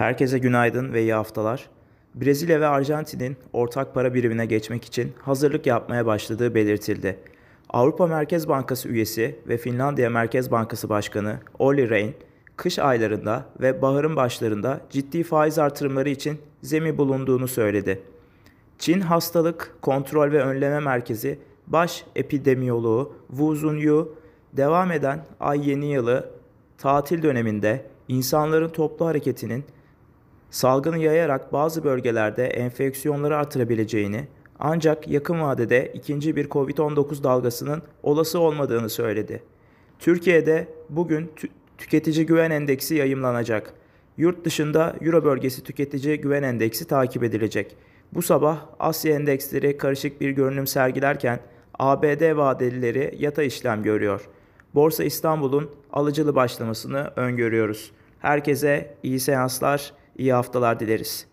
Herkese günaydın ve iyi haftalar. Brezilya ve Arjantin'in ortak para birimine geçmek için hazırlık yapmaya başladığı belirtildi. Avrupa Merkez Bankası üyesi ve Finlandiya Merkez Bankası Başkanı Olli Rehn, kış aylarında ve baharın başlarında ciddi faiz artırımları için zemin bulunduğunu söyledi. Çin Hastalık Kontrol ve Önleme Merkezi Baş Epidemiyoloğu Wu Zunyu, devam eden ay yeni yılı tatil döneminde insanların toplu hareketinin salgını yayarak bazı bölgelerde enfeksiyonları artırabileceğini ancak yakın vadede ikinci bir Covid-19 dalgasının olası olmadığını söyledi. Türkiye'de bugün tü- tüketici güven endeksi yayımlanacak. Yurt dışında Euro bölgesi tüketici güven endeksi takip edilecek. Bu sabah Asya endeksleri karışık bir görünüm sergilerken ABD vadelileri yata işlem görüyor. Borsa İstanbul'un alıcılı başlamasını öngörüyoruz. Herkese iyi seanslar, iyi haftalar dileriz.